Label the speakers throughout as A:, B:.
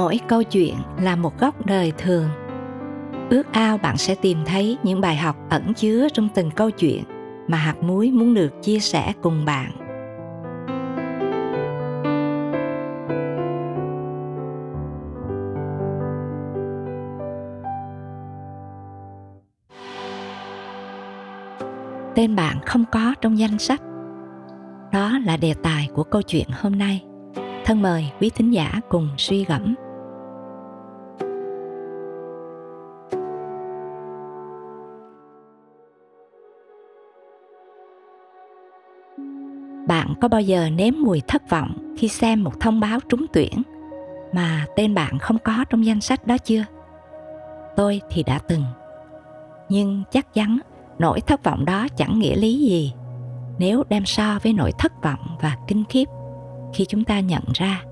A: mỗi câu chuyện là một góc đời thường. Ước ao bạn sẽ tìm thấy những bài học ẩn chứa trong từng câu chuyện mà hạt muối muốn được chia sẻ cùng bạn. Tên bạn không có trong danh sách. Đó là đề tài của câu chuyện hôm nay. Thân mời quý thính giả cùng suy gẫm. Bạn có bao giờ nếm mùi thất vọng khi xem một thông báo trúng tuyển mà tên bạn không có trong danh sách đó chưa tôi thì đã từng nhưng chắc chắn nỗi thất vọng đó chẳng nghĩa lý gì nếu đem so với nỗi thất vọng và kinh khiếp khi chúng ta nhận ra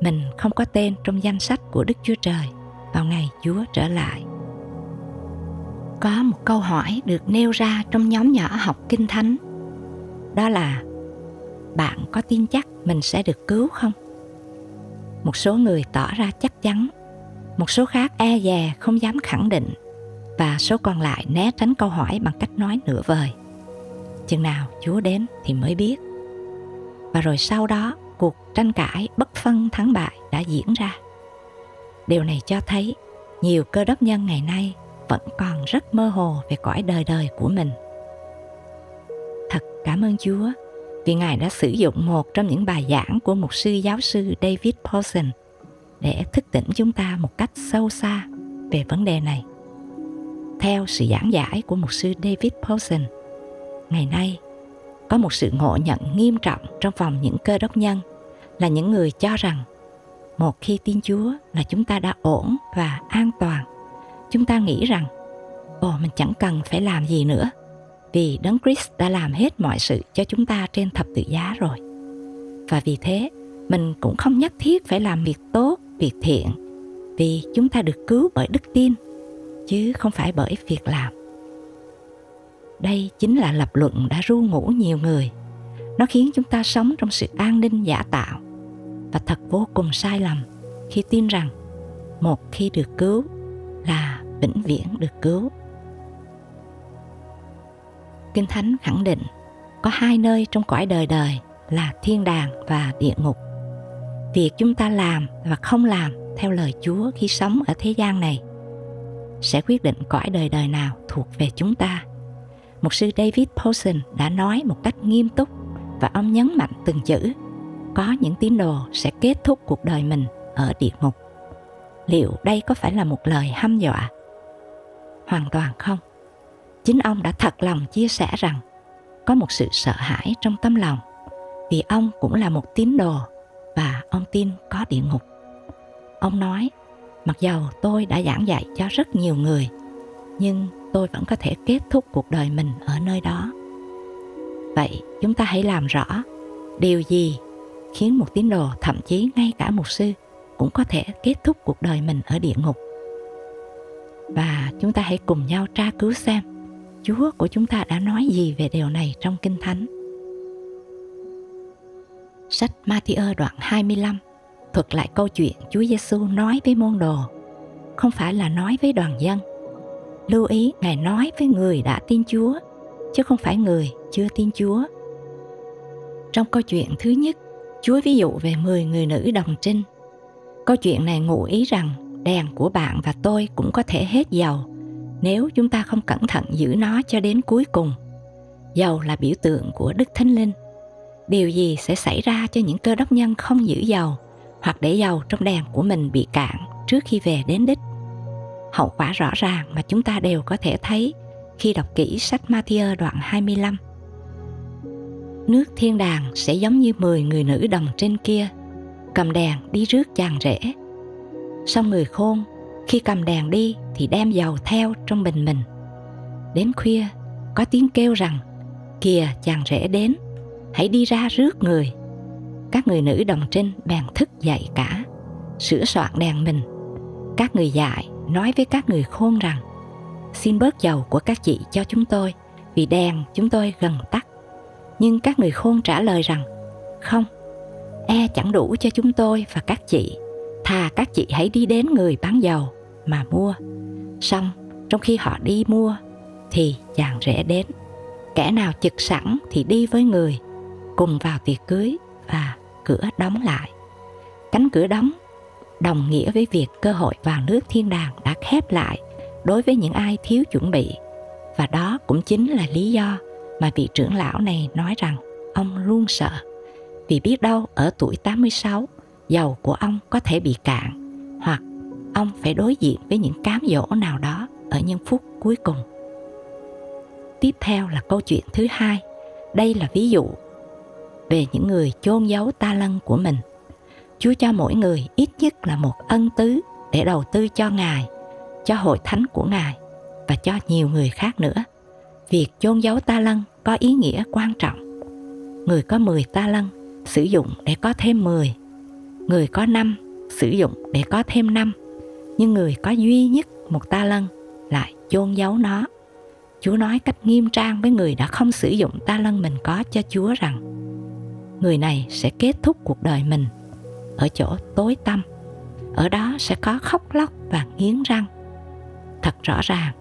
A: mình không có tên trong danh sách của Đức Chúa Trời vào ngày Chúa trở lại. Có một câu hỏi được nêu ra trong nhóm nhỏ học Kinh Thánh. Đó là bạn có tin chắc mình sẽ được cứu không? Một số người tỏ ra chắc chắn, một số khác e dè không dám khẳng định và số còn lại né tránh câu hỏi bằng cách nói nửa vời. Chừng nào Chúa đến thì mới biết. Và rồi sau đó cuộc tranh cãi bất phân thắng bại đã diễn ra. Điều này cho thấy nhiều cơ đốc nhân ngày nay vẫn còn rất mơ hồ về cõi đời đời của mình. Cảm ơn Chúa vì Ngài đã sử dụng một trong những bài giảng của một sư giáo sư David Paulson để thức tỉnh chúng ta một cách sâu xa về vấn đề này. Theo sự giảng giải của một sư David Paulson, ngày nay có một sự ngộ nhận nghiêm trọng trong vòng những cơ đốc nhân là những người cho rằng một khi tin Chúa là chúng ta đã ổn và an toàn. Chúng ta nghĩ rằng ồ mình chẳng cần phải làm gì nữa vì Đấng Christ đã làm hết mọi sự cho chúng ta trên thập tự giá rồi. Và vì thế, mình cũng không nhất thiết phải làm việc tốt, việc thiện vì chúng ta được cứu bởi đức tin chứ không phải bởi việc làm. Đây chính là lập luận đã ru ngủ nhiều người. Nó khiến chúng ta sống trong sự an ninh giả tạo. Và thật vô cùng sai lầm khi tin rằng một khi được cứu là vĩnh viễn được cứu kinh thánh khẳng định có hai nơi trong cõi đời đời là thiên đàng và địa ngục việc chúng ta làm và không làm theo lời chúa khi sống ở thế gian này sẽ quyết định cõi đời đời nào thuộc về chúng ta một sư David Paulson đã nói một cách nghiêm túc và ông nhấn mạnh từng chữ, có những tín đồ sẽ kết thúc cuộc đời mình ở địa ngục. Liệu đây có phải là một lời hăm dọa? Hoàn toàn không. Chính ông đã thật lòng chia sẻ rằng có một sự sợ hãi trong tâm lòng vì ông cũng là một tín đồ và ông tin có địa ngục. Ông nói, mặc dầu tôi đã giảng dạy cho rất nhiều người, nhưng tôi vẫn có thể kết thúc cuộc đời mình ở nơi đó vậy chúng ta hãy làm rõ điều gì khiến một tín đồ thậm chí ngay cả một sư cũng có thể kết thúc cuộc đời mình ở địa ngục và chúng ta hãy cùng nhau tra cứu xem Chúa của chúng ta đã nói gì về điều này trong Kinh Thánh. Sách Matthew đoạn 25 thuật lại câu chuyện Chúa Giêsu nói với môn đồ, không phải là nói với đoàn dân. Lưu ý ngài nói với người đã tin chúa chứ không phải người chưa tin chúa. Trong câu chuyện thứ nhất chúa ví dụ về 10 người nữ đồng trinh. Câu chuyện này ngụ ý rằng đèn của bạn và tôi cũng có thể hết dầu nếu chúng ta không cẩn thận giữ nó cho đến cuối cùng dầu là biểu tượng của đức thánh linh điều gì sẽ xảy ra cho những cơ đốc nhân không giữ dầu hoặc để dầu trong đèn của mình bị cạn trước khi về đến đích hậu quả rõ ràng mà chúng ta đều có thể thấy khi đọc kỹ sách Matthew đoạn 25. Nước thiên đàng sẽ giống như 10 người nữ đồng trên kia, cầm đèn đi rước chàng rể. Xong người khôn, khi cầm đèn đi thì đem dầu theo trong bình mình. Đến khuya, có tiếng kêu rằng, kìa chàng rể đến, hãy đi ra rước người. Các người nữ đồng trinh bèn thức dậy cả, sửa soạn đèn mình. Các người dạy nói với các người khôn rằng xin bớt dầu của các chị cho chúng tôi vì đèn chúng tôi gần tắt nhưng các người khôn trả lời rằng không e chẳng đủ cho chúng tôi và các chị thà các chị hãy đi đến người bán dầu mà mua. Xong, trong khi họ đi mua, thì chàng rể đến. Kẻ nào chực sẵn thì đi với người, cùng vào tiệc cưới và cửa đóng lại. Cánh cửa đóng đồng nghĩa với việc cơ hội vào nước thiên đàng đã khép lại đối với những ai thiếu chuẩn bị. Và đó cũng chính là lý do mà vị trưởng lão này nói rằng ông luôn sợ. Vì biết đâu ở tuổi 86 dầu của ông có thể bị cạn hoặc ông phải đối diện với những cám dỗ nào đó ở những phút cuối cùng. Tiếp theo là câu chuyện thứ hai. Đây là ví dụ về những người chôn giấu ta lân của mình. Chúa cho mỗi người ít nhất là một ân tứ để đầu tư cho Ngài, cho hội thánh của Ngài và cho nhiều người khác nữa. Việc chôn giấu ta lân có ý nghĩa quan trọng. Người có 10 ta lân sử dụng để có thêm 10. Người có năm sử dụng để có thêm năm Nhưng người có duy nhất một ta lân lại chôn giấu nó. Chúa nói cách nghiêm trang với người đã không sử dụng ta lân mình có cho Chúa rằng người này sẽ kết thúc cuộc đời mình ở chỗ tối tăm. Ở đó sẽ có khóc lóc và nghiến răng. Thật rõ ràng,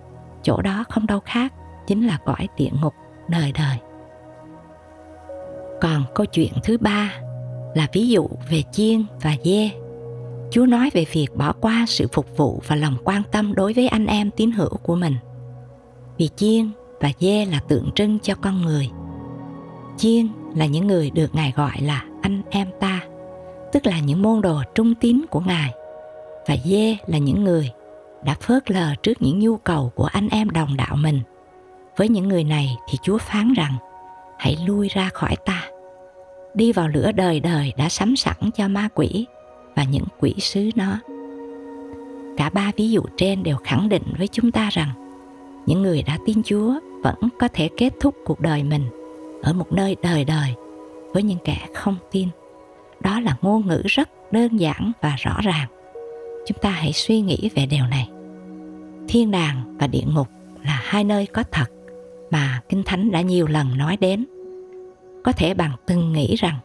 A: chỗ đó không đâu khác chính là cõi địa ngục đời đời. Còn câu chuyện thứ ba là ví dụ về chiên và dê. Chúa nói về việc bỏ qua sự phục vụ và lòng quan tâm đối với anh em tín hữu của mình. Vì chiên và dê là tượng trưng cho con người. Chiên là những người được Ngài gọi là anh em ta, tức là những môn đồ trung tín của Ngài. Và dê là những người đã phớt lờ trước những nhu cầu của anh em đồng đạo mình. Với những người này thì Chúa phán rằng, hãy lui ra khỏi ta đi vào lửa đời đời đã sắm sẵn cho ma quỷ và những quỷ sứ nó. Cả ba ví dụ trên đều khẳng định với chúng ta rằng những người đã tin Chúa vẫn có thể kết thúc cuộc đời mình ở một nơi đời đời với những kẻ không tin. Đó là ngôn ngữ rất đơn giản và rõ ràng. Chúng ta hãy suy nghĩ về điều này. Thiên đàng và địa ngục là hai nơi có thật mà Kinh Thánh đã nhiều lần nói đến có thể bạn từng nghĩ rằng,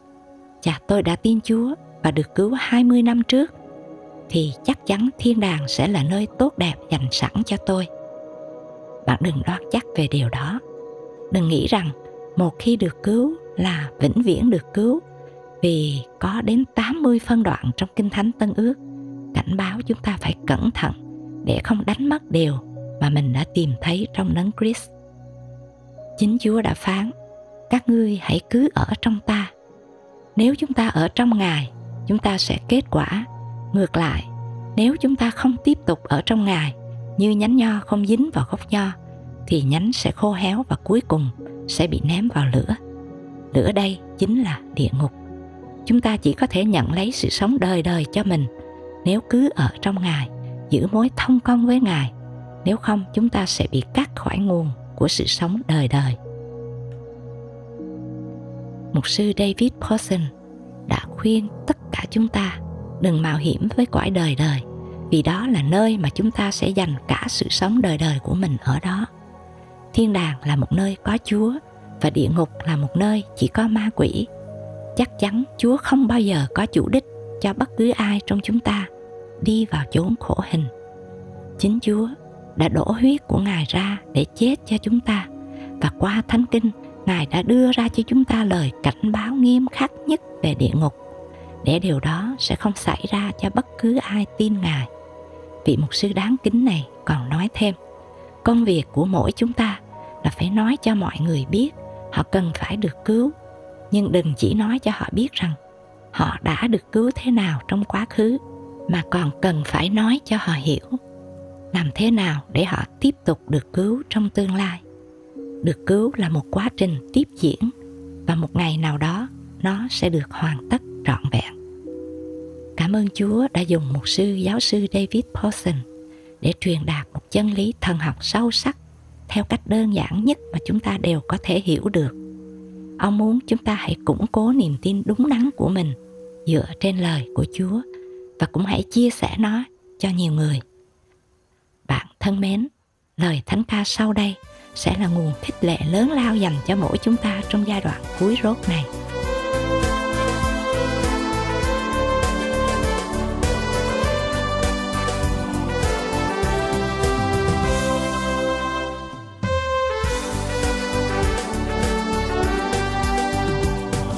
A: Chà, tôi đã tin Chúa và được cứu 20 năm trước, thì chắc chắn thiên đàng sẽ là nơi tốt đẹp dành sẵn cho tôi. Bạn đừng đoán chắc về điều đó. Đừng nghĩ rằng một khi được cứu là vĩnh viễn được cứu, vì có đến 80 phân đoạn trong Kinh Thánh Tân Ước cảnh báo chúng ta phải cẩn thận để không đánh mất điều mà mình đã tìm thấy trong đấng Christ. Chính Chúa đã phán các ngươi hãy cứ ở trong ta. Nếu chúng ta ở trong ngài, chúng ta sẽ kết quả. Ngược lại, nếu chúng ta không tiếp tục ở trong ngài, như nhánh nho không dính vào gốc nho, thì nhánh sẽ khô héo và cuối cùng sẽ bị ném vào lửa. Lửa đây chính là địa ngục. Chúng ta chỉ có thể nhận lấy sự sống đời đời cho mình. Nếu cứ ở trong ngài, giữ mối thông công với ngài, nếu không chúng ta sẽ bị cắt khỏi nguồn của sự sống đời đời mục sư David Paulson đã khuyên tất cả chúng ta đừng mạo hiểm với cõi đời đời, vì đó là nơi mà chúng ta sẽ dành cả sự sống đời đời của mình ở đó. Thiên đàng là một nơi có Chúa và địa ngục là một nơi chỉ có ma quỷ. Chắc chắn Chúa không bao giờ có chủ đích cho bất cứ ai trong chúng ta đi vào chốn khổ hình. Chính Chúa đã đổ huyết của Ngài ra để chết cho chúng ta và qua Thánh Kinh Ngài đã đưa ra cho chúng ta lời cảnh báo nghiêm khắc nhất về địa ngục để điều đó sẽ không xảy ra cho bất cứ ai tin Ngài. Vị mục sư đáng kính này còn nói thêm, công việc của mỗi chúng ta là phải nói cho mọi người biết họ cần phải được cứu, nhưng đừng chỉ nói cho họ biết rằng họ đã được cứu thế nào trong quá khứ mà còn cần phải nói cho họ hiểu làm thế nào để họ tiếp tục được cứu trong tương lai được cứu là một quá trình tiếp diễn và một ngày nào đó nó sẽ được hoàn tất trọn vẹn. Cảm ơn chúa đã dùng mục sư giáo sư david paulson để truyền đạt một chân lý thần học sâu sắc theo cách đơn giản nhất mà chúng ta đều có thể hiểu được. Ông muốn chúng ta hãy củng cố niềm tin đúng đắn của mình dựa trên lời của chúa và cũng hãy chia sẻ nó cho nhiều người. Bạn thân mến, lời thánh ca sau đây sẽ là nguồn khích lệ lớn lao dành cho mỗi chúng ta trong giai đoạn cuối rốt này.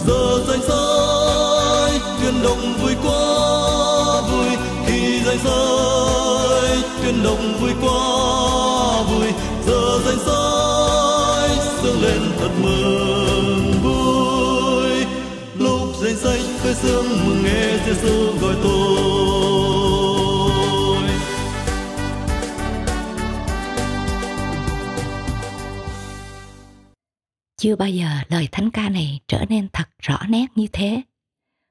B: Giờ rảnh rỗi tuyên động vui quá vui. Khi rảnh rỗi tuyên động vui quá vui lên thật mừng vui lúc danh sách với sương mừng nghe Giêsu gọi tôi
A: Chưa bao giờ lời thánh ca này trở nên thật rõ nét như thế.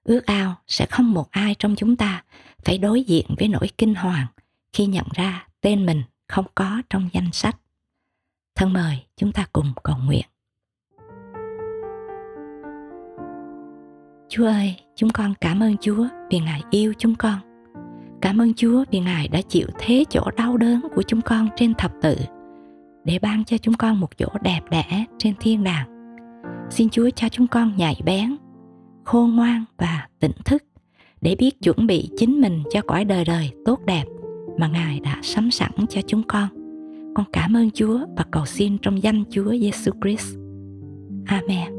A: Ước ao sẽ không một ai trong chúng ta phải đối diện với nỗi kinh hoàng khi nhận ra tên mình không có trong danh sách. Thân mời chúng ta cùng cầu nguyện. Chúa ơi, chúng con cảm ơn Chúa vì Ngài yêu chúng con. Cảm ơn Chúa vì Ngài đã chịu thế chỗ đau đớn của chúng con trên thập tự để ban cho chúng con một chỗ đẹp đẽ trên thiên đàng. Xin Chúa cho chúng con nhạy bén, khôn ngoan và tỉnh thức để biết chuẩn bị chính mình cho cõi đời đời tốt đẹp mà Ngài đã sắm sẵn cho chúng con. Con cảm ơn Chúa và cầu xin trong danh Chúa Giêsu Christ. Amen.